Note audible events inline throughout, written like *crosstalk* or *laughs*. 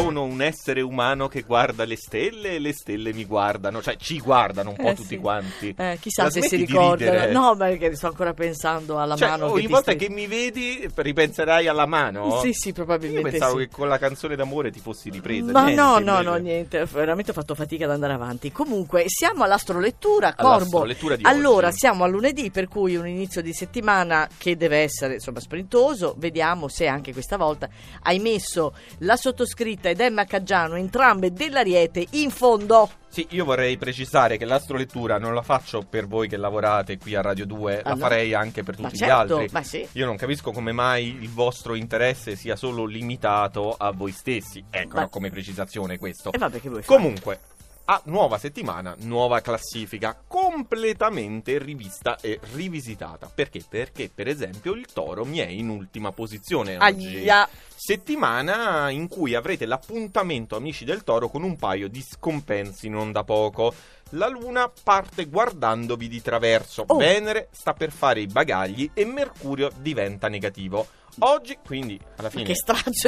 Sono un essere umano che guarda le stelle e le stelle mi guardano, cioè ci guardano un po' Eh, tutti sì. quanti. Eh, chissà La se si ricordano. No, perché sto ancora pensando alla Cioè, mano. ogni ti volta stai- che mi vedi ripenserai alla mano? Sì, sì, Io probabilmente pensavo sì. che con la canzone d'amore ti fossi ripresa. Ma niente, no, no, no, niente, veramente ho fatto fatica ad andare avanti. Comunque, siamo all'astrolettura, Corbo. All'astrolettura allora, oggi. siamo a lunedì, per cui un inizio di settimana che deve essere, insomma, sprintoso. Vediamo se anche questa volta hai messo la sottoscritta ed Emma Caggiano, entrambe dell'Ariete, in fondo. Sì, io vorrei precisare che l'astrolettura non la faccio per voi che lavorate qui a Radio 2, Ah, la farei anche per tutti certo, gli altri. ma sì. Io non capisco come mai il vostro interesse sia solo limitato a voi stessi. Ecco, Ma- come precisazione questo. E vabbè, che fare? Comunque, a nuova settimana, nuova classifica, completamente rivista e rivisitata. Perché? Perché, per esempio, il toro mi è in ultima posizione oggi. Aia. Settimana in cui avrete l'appuntamento, amici del toro, con un paio di scompensi non da poco. La luna parte guardandovi di traverso, Oh. Venere sta per fare i bagagli e Mercurio diventa negativo. Oggi, quindi, alla fine,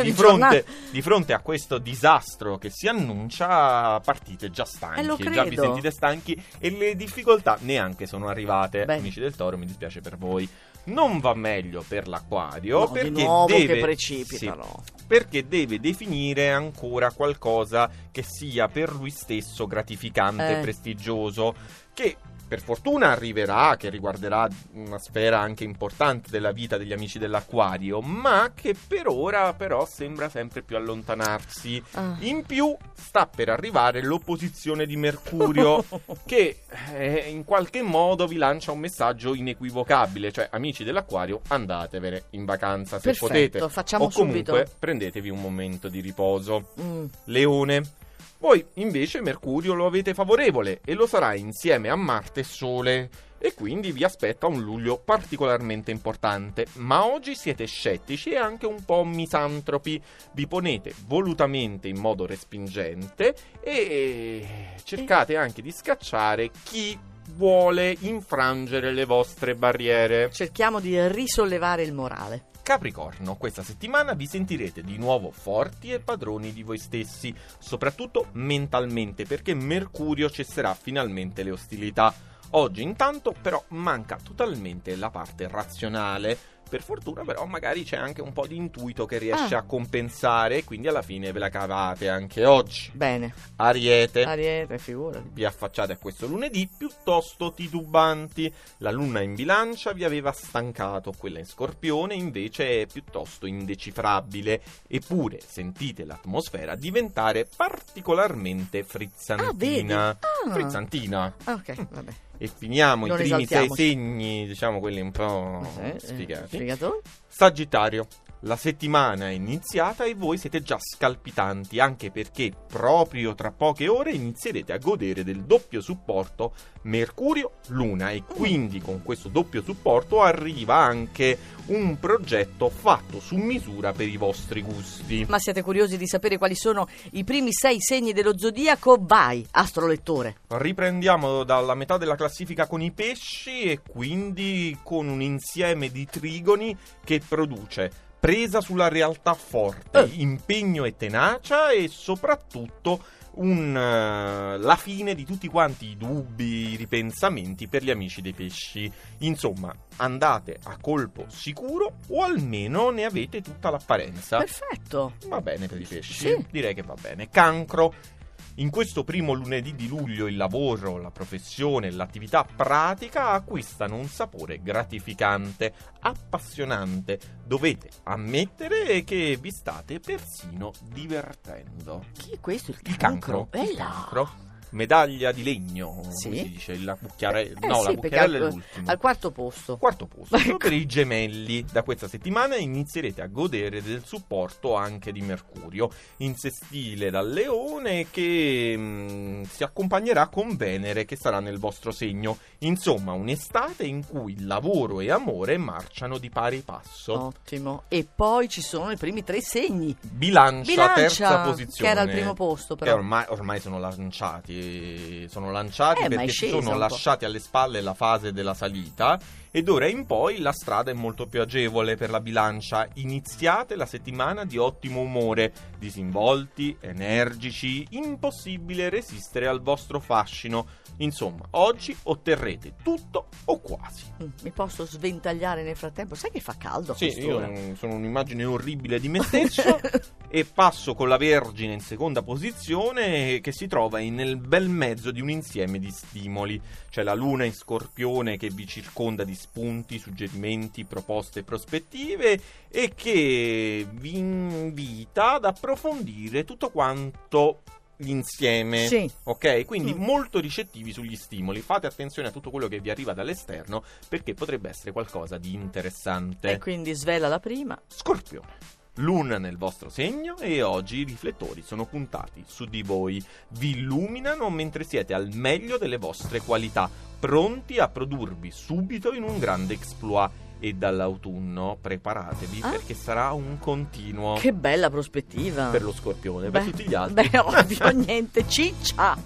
di fronte, di fronte a questo disastro che si annuncia, partite già stanchi, Eh, già vi sentite stanchi e le difficoltà neanche sono arrivate. Beh. Amici del toro, mi dispiace per voi. Non va meglio per l'acquario No, perché deve che precipitano. Sì, perché deve definire ancora qualcosa che sia per lui stesso gratificante Eh. e prestigioso che per fortuna arriverà, che riguarderà una sfera anche importante della vita degli amici dell'acquario, ma che per ora però sembra sempre più allontanarsi. Ah. In più sta per arrivare l'opposizione di Mercurio *laughs* che eh, in qualche modo vi lancia un messaggio inequivocabile, cioè amici dell'acquario andatevene in vacanza se Perfetto, potete facciamo o comunque subito. prendetevi un momento di riposo. Mm. Leone. Voi invece Mercurio lo avete favorevole e lo sarà insieme a Marte e Sole. E quindi vi aspetta un luglio particolarmente importante. Ma oggi siete scettici e anche un po' misantropi. Vi ponete volutamente in modo respingente e cercate anche di scacciare chi vuole infrangere le vostre barriere. Cerchiamo di risollevare il morale. Capricorno, questa settimana vi sentirete di nuovo forti e padroni di voi stessi, soprattutto mentalmente, perché Mercurio cesserà finalmente le ostilità. Oggi intanto però manca totalmente la parte razionale. Per fortuna però magari c'è anche un po' di intuito che riesce Ah. a compensare, quindi alla fine ve la cavate anche oggi. Bene. Ariete. Ariete, figurati. Vi affacciate a questo lunedì piuttosto titubanti. La luna in bilancia vi aveva stancato, quella in scorpione invece è piuttosto indecifrabile. Eppure sentite l'atmosfera diventare particolarmente frizzantina. Ah, vedi? Ah. Frizzantina. Ah, ok, vabbè. E finiamo Non i primi sei segni, diciamo quelli un po' Eh, eh, sfigati. Sfigato? Sagittario. La settimana è iniziata e voi siete già scalpitanti, anche perché proprio tra poche ore inizierete a godere del doppio supporto Mercurio-Luna e quindi con questo doppio supporto arriva anche un progetto fatto su misura per i vostri gusti. Ma siete curiosi di sapere quali sono i primi sei segni dello zodiaco? Vai, astrolettore. Riprendiamo dalla metà della classifica con i pesci e quindi con un insieme di trigoni che produce presa sulla realtà forte, Eh. impegno e tenacia e soprattutto un, eh, la fine di tutti quanti i dubbi, i ripensamenti per gli amici dei pesci. Insomma, andate a colpo sicuro o almeno ne avete tutta l'apparenza. Perfetto. Va bene per i pesci? Sì. Direi che va bene. Cancro. In questo primo lunedì di luglio il lavoro, la professione e l'attività pratica acquistano un sapore gratificante, appassionante. Dovete ammettere che vi state persino divertendo. Chi è questo? Il Il cancro? cancro. Il Eh là. cancro. Medaglia di legno, Sì. come si dice, la cucchiare... Eh no, sì, la cucchiarella è al- l'ultimo. Al quarto posto. Quarto posto. *laughs* Ecco. Per i gemelli, da questa settimana inizierete a godere del supporto anche di Mercurio, in sestile dal leone che mm, si accompagnerà con Venere che sarà nel vostro segno. Insomma, un'estate in cui lavoro e amore marciano di pari passo. Ottimo. E poi ci sono i primi tre segni. Bilancia, Bilancia, terza posizione. che era al primo posto, però. ormai, ormai sono lanciati, sono lanciati Eh, perché si sono lasciati alle spalle la fase della salita E d'ora in poi la strada è molto più agevole per la bilancia. Iniziate la settimana di ottimo umore, disinvolti, energici, impossibile resistere al vostro fascino. Insomma, oggi otterrete tutto o quasi. Mm, Mi posso sventagliare nel frattempo? Sai che fa caldo Sì, quest'ora? io sono un'immagine orribile di me *laughs* stesso e passo con la Vergine in seconda posizione che si trova nel bel mezzo di un insieme di stimoli. C'è la luna in scorpione che vi circonda di spunti, suggerimenti, proposte e prospettive e che vi invita ad approfondire tutto quanto l'insieme. Sì. Ok, quindi Mm. molto ricettivi sugli stimoli. Fate attenzione a tutto quello che vi arriva dall'esterno perché potrebbe essere qualcosa di interessante. E quindi svela la prima. Scorpione. Luna nel vostro segno e oggi i riflettori sono puntati su di voi. Vi illuminano mentre siete al meglio delle vostre qualità, pronti a produrvi subito in un grande exploit. E dall'autunno preparatevi Ah. perché sarà un continuo Che bella prospettiva. per lo scorpione, per Beh, tutti gli altri. Beh, ovvio, *laughs* niente, ciccia.